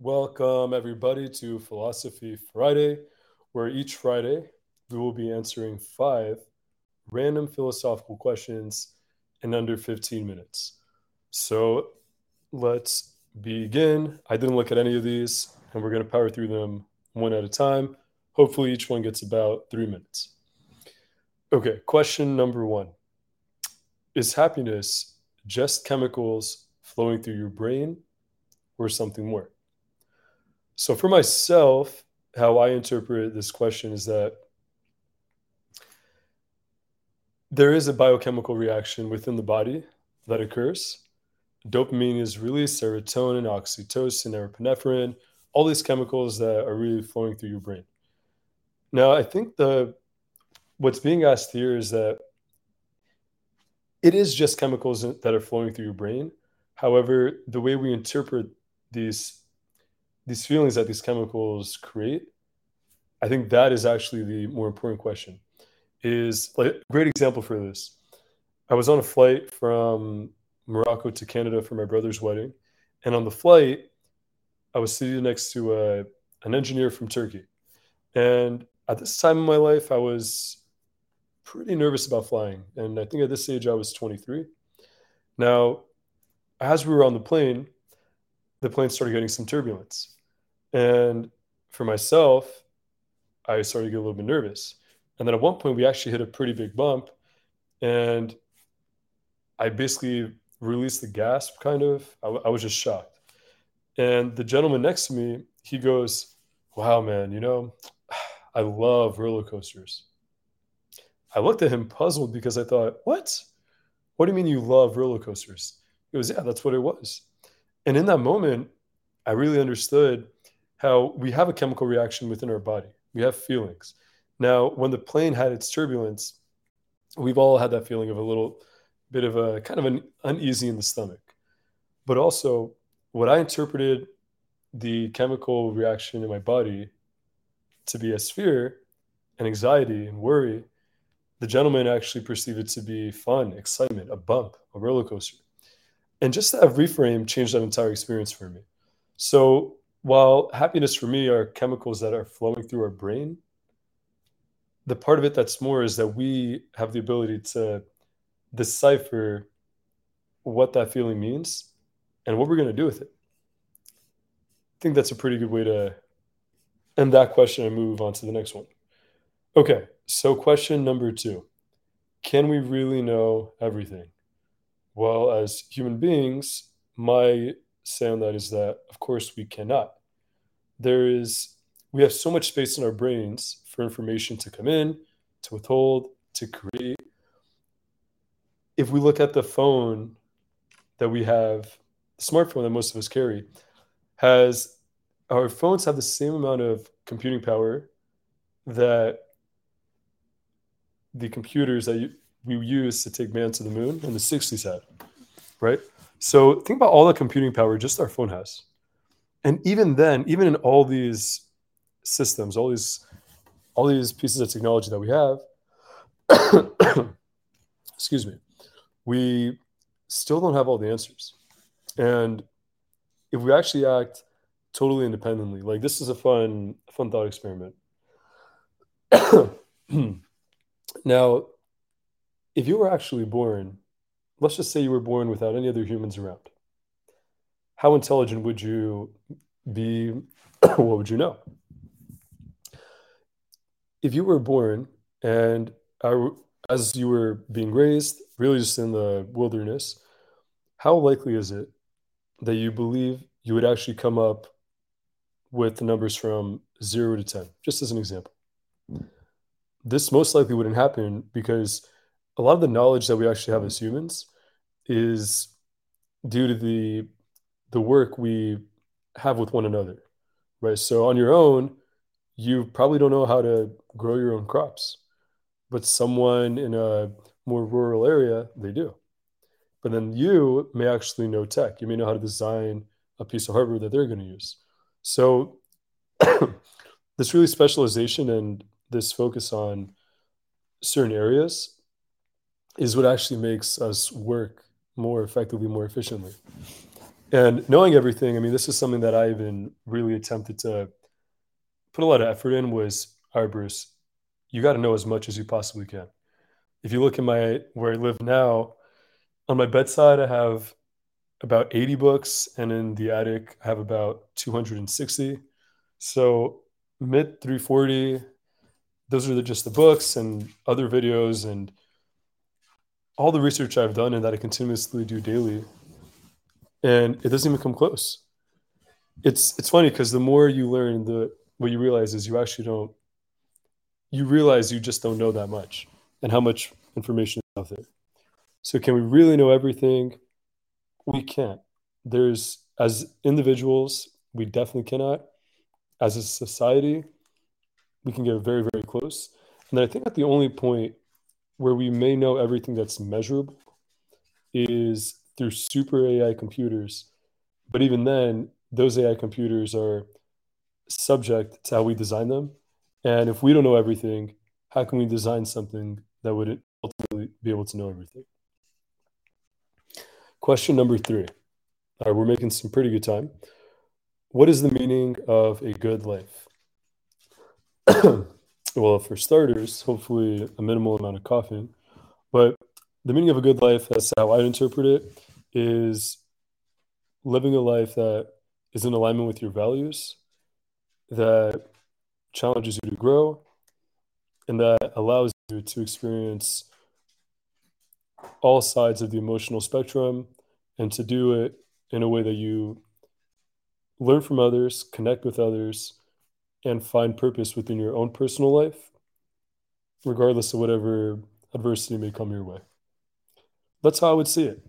Welcome, everybody, to Philosophy Friday, where each Friday we will be answering five random philosophical questions in under 15 minutes. So let's begin. I didn't look at any of these, and we're going to power through them one at a time. Hopefully, each one gets about three minutes. Okay, question number one Is happiness just chemicals flowing through your brain or something more? So, for myself, how I interpret this question is that there is a biochemical reaction within the body that occurs. Dopamine is released, serotonin, oxytocin, norepinephrine, all these chemicals that are really flowing through your brain. Now, I think the what's being asked here is that it is just chemicals that are flowing through your brain. However, the way we interpret these these feelings that these chemicals create, I think that is actually the more important question. Is like a great example for this. I was on a flight from Morocco to Canada for my brother's wedding, and on the flight, I was sitting next to a, an engineer from Turkey, and at this time in my life, I was pretty nervous about flying. And I think at this age, I was 23. Now, as we were on the plane, the plane started getting some turbulence. And for myself, I started to get a little bit nervous. And then at one point, we actually hit a pretty big bump. And I basically released the gasp, kind of. I, I was just shocked. And the gentleman next to me, he goes, Wow, man, you know, I love roller coasters. I looked at him puzzled because I thought, what? What do you mean you love roller coasters? He goes, yeah, that's what it was. And in that moment, I really understood how we have a chemical reaction within our body. We have feelings. Now, when the plane had its turbulence, we've all had that feeling of a little bit of a kind of an uneasy in the stomach. But also, what I interpreted the chemical reaction in my body to be as fear and anxiety and worry the gentleman actually perceived it to be fun, excitement, a bump, a roller coaster. And just that reframe changed that entire experience for me. So while happiness for me are chemicals that are flowing through our brain, the part of it that's more is that we have the ability to decipher what that feeling means and what we're going to do with it. I think that's a pretty good way to end that question and move on to the next one. Okay, so, question number two Can we really know everything? Well, as human beings, my say on that is that, of course, we cannot. There is, we have so much space in our brains for information to come in, to withhold, to create. If we look at the phone that we have, the smartphone that most of us carry, has our phones have the same amount of computing power that the computers that you, we use to take man to the moon in the 60s had, right? So think about all the computing power just our phone has. And even then, even in all these systems, all these all these pieces of technology that we have, excuse me, we still don't have all the answers. And if we actually act totally independently, like this is a fun, fun thought experiment. Now, if you were actually born, let's just say you were born without any other humans around, how intelligent would you be? what would you know? If you were born and as you were being raised, really just in the wilderness, how likely is it that you believe you would actually come up with the numbers from zero to 10, just as an example? this most likely wouldn't happen because a lot of the knowledge that we actually have as humans is due to the the work we have with one another right? So on your own you probably don't know how to grow your own crops but someone in a more rural area they do. But then you may actually know tech. You may know how to design a piece of hardware that they're going to use. So this really specialization and this focus on certain areas is what actually makes us work more effectively, more efficiently. And knowing everything, I mean, this is something that I even really attempted to put a lot of effort in was, all right, Bruce, you got to know as much as you possibly can. If you look at my where I live now, on my bedside, I have about 80 books, and in the attic, I have about 260. So mid 340, those are the, just the books and other videos and all the research I've done and that I continuously do daily. And it doesn't even come close. It's it's funny because the more you learn, the what you realize is you actually don't you realize you just don't know that much and how much information is out there. So can we really know everything? We can't. There's as individuals, we definitely cannot. As a society, we can get very, very close. And then I think that the only point where we may know everything that's measurable is through super AI computers. But even then, those AI computers are subject to how we design them. And if we don't know everything, how can we design something that would ultimately be able to know everything? Question number three. All right, we're making some pretty good time. What is the meaning of a good life? well, for starters, hopefully a minimal amount of coughing. But the meaning of a good life, that's how I interpret it, is living a life that is in alignment with your values, that challenges you to grow, and that allows you to experience all sides of the emotional spectrum and to do it in a way that you learn from others, connect with others, and find purpose within your own personal life, regardless of whatever adversity may come your way. That's how I would see it.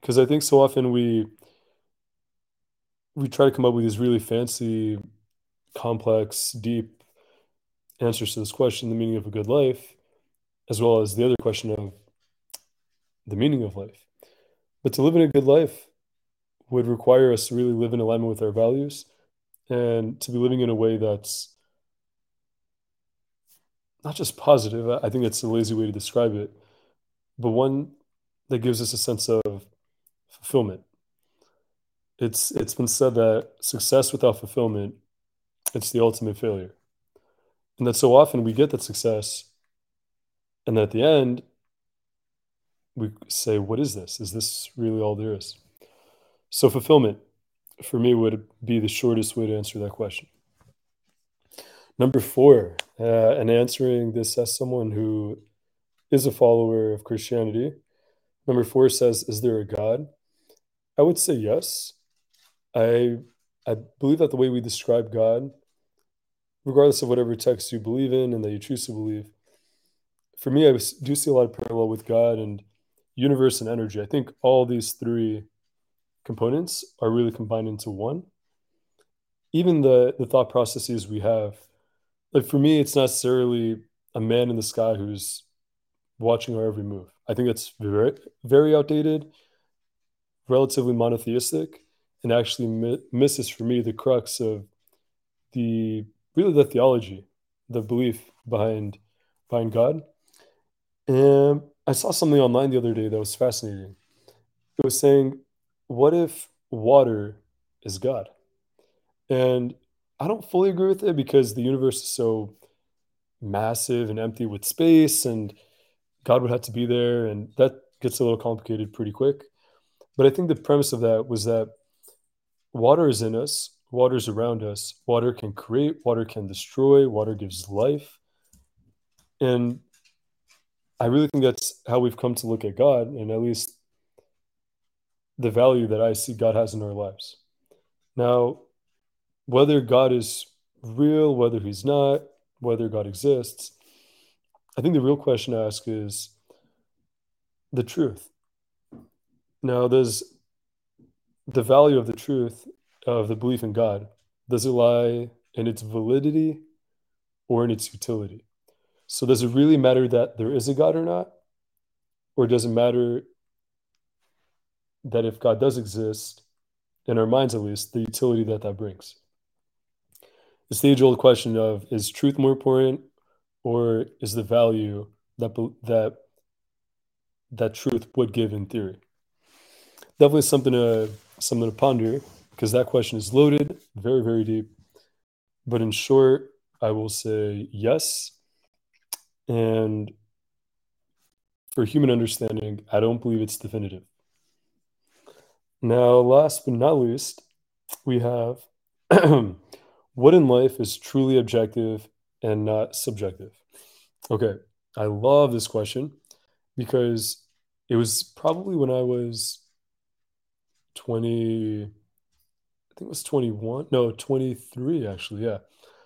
Because I think so often we we try to come up with these really fancy, complex, deep answers to this question, the meaning of a good life, as well as the other question of the meaning of life. But to live in a good life would require us to really live in alignment with our values and to be living in a way that's not just positive, I think that's a lazy way to describe it, but one that gives us a sense of fulfillment. It's it's been said that success without fulfillment, it's the ultimate failure. And that so often we get that success, and at the end, we say, What is this? Is this really all there is? So, fulfillment for me would be the shortest way to answer that question. Number four, uh, and answering this as someone who is a follower of Christianity, number four says, Is there a God? I would say yes. I, I believe that the way we describe God, regardless of whatever text you believe in and that you choose to believe, for me, I do see a lot of parallel with God and universe and energy. I think all these three components are really combined into one. Even the the thought processes we have, like for me, it's not necessarily a man in the sky who's watching our every move. I think that's very very outdated, relatively monotheistic, and actually mi- misses for me the crux of the really the theology, the belief behind behind God. And I saw something online the other day that was fascinating. It was saying what if water is God? And I don't fully agree with it because the universe is so massive and empty with space, and God would have to be there, and that gets a little complicated pretty quick. But I think the premise of that was that water is in us, water is around us, water can create, water can destroy, water gives life. And I really think that's how we've come to look at God, and at least the value that I see God has in our lives. Now, whether God is real, whether he's not, whether God exists, I think the real question to ask is the truth. Now, does the value of the truth of the belief in God, does it lie in its validity or in its utility? So, does it really matter that there is a God or not? Or does it matter that if God does exist, in our minds at least, the utility that that brings. It's the age old question of is truth more important or is the value that that that truth would give in theory? Definitely something to something to ponder because that question is loaded, very, very deep. But in short, I will say yes. And for human understanding, I don't believe it's definitive. Now, last but not least, we have what in life is truly objective and not subjective? Okay, I love this question because it was probably when I was 20, I think it was 21, no, 23 actually, yeah,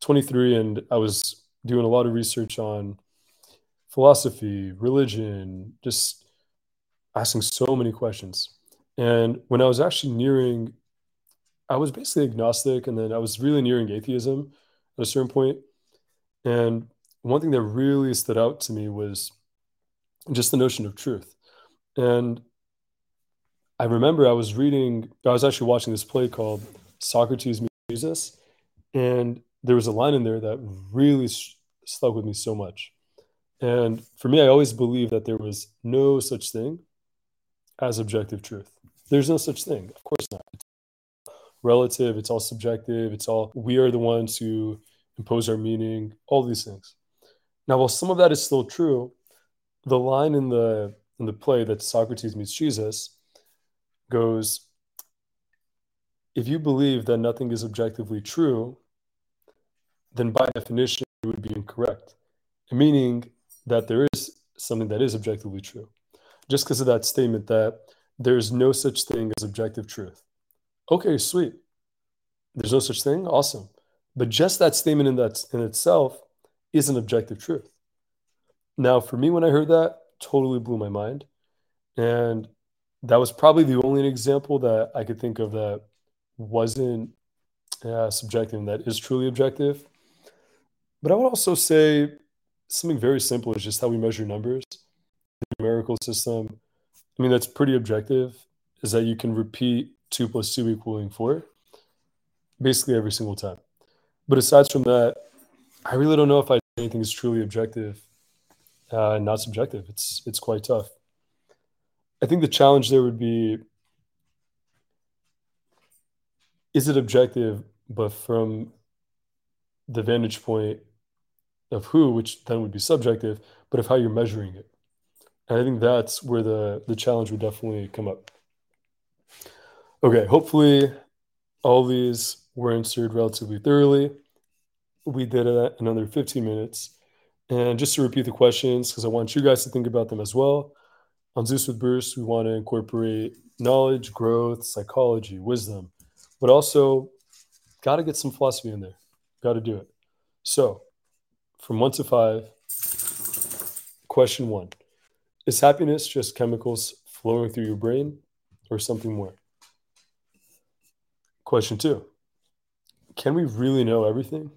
23. And I was doing a lot of research on philosophy, religion, just asking so many questions. And when I was actually nearing, I was basically agnostic, and then I was really nearing atheism at a certain point. And one thing that really stood out to me was just the notion of truth. And I remember I was reading, I was actually watching this play called Socrates Jesus. And there was a line in there that really stuck with me so much. And for me, I always believed that there was no such thing as objective truth. There's no such thing. Of course not. Relative, it's all subjective, it's all, we are the ones who impose our meaning, all these things. Now, while some of that is still true, the line in the in the play that Socrates meets Jesus goes, if you believe that nothing is objectively true, then by definition you would be incorrect. Meaning that there is something that is objectively true. Just because of that statement that there's no such thing as objective truth. Okay, sweet. There's no such thing. Awesome. But just that statement in that in itself is an objective truth. Now, for me, when I heard that, totally blew my mind. And that was probably the only example that I could think of that wasn't uh, subjective and that is truly objective. But I would also say something very simple is just how we measure numbers. The numerical system, I mean, that's pretty objective, is that you can repeat 2 plus 2 equaling 4 basically every single time. But aside from that, I really don't know if I anything is truly objective uh, and not subjective. It's it's quite tough. I think the challenge there would be: is it objective, but from the vantage point of who, which then would be subjective, but of how you're measuring it. And I think that's where the the challenge would definitely come up. Okay, hopefully all these were answered relatively thoroughly. We did it another 15 minutes. And just to repeat the questions, because I want you guys to think about them as well. On Zeus with Bruce, we want to incorporate knowledge, growth, psychology, wisdom, but also got to get some philosophy in there. Got to do it. So, from one to five, question one Is happiness just chemicals flowing through your brain or something more? Question two Can we really know everything?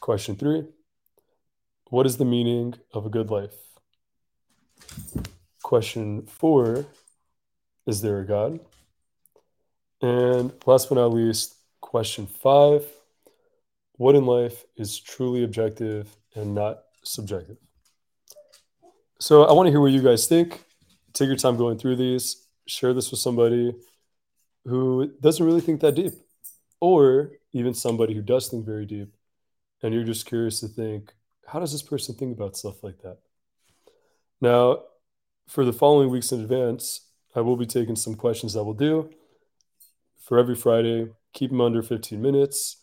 Question three what is the meaning of a good life? Question four Is there a God? And last but not least, question five What in life is truly objective and not subjective? So I want to hear what you guys think. Take your time going through these, share this with somebody who doesn't really think that deep, or even somebody who does think very deep, and you're just curious to think, how does this person think about stuff like that? Now, for the following weeks in advance, I will be taking some questions that we'll do for every Friday. Keep them under 15 minutes.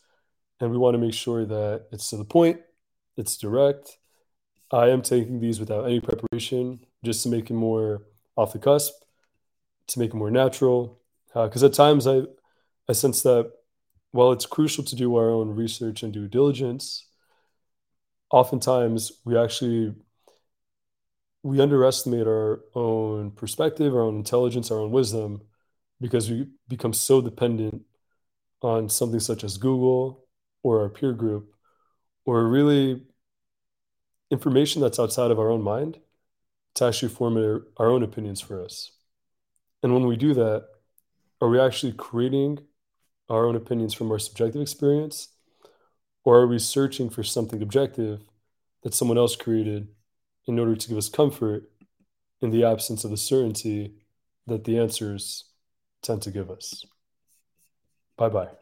And we want to make sure that it's to the point, it's direct. I am taking these without any preparation, just to make it more off the cusp, to make it more natural. Because uh, at times I, I sense that while it's crucial to do our own research and due diligence, oftentimes we actually we underestimate our own perspective, our own intelligence, our own wisdom, because we become so dependent on something such as Google or our peer group, or really information that's outside of our own mind to actually form our own opinions for us. And when we do that, are we actually creating our own opinions from our subjective experience? Or are we searching for something objective that someone else created in order to give us comfort in the absence of the certainty that the answers tend to give us. Bye bye.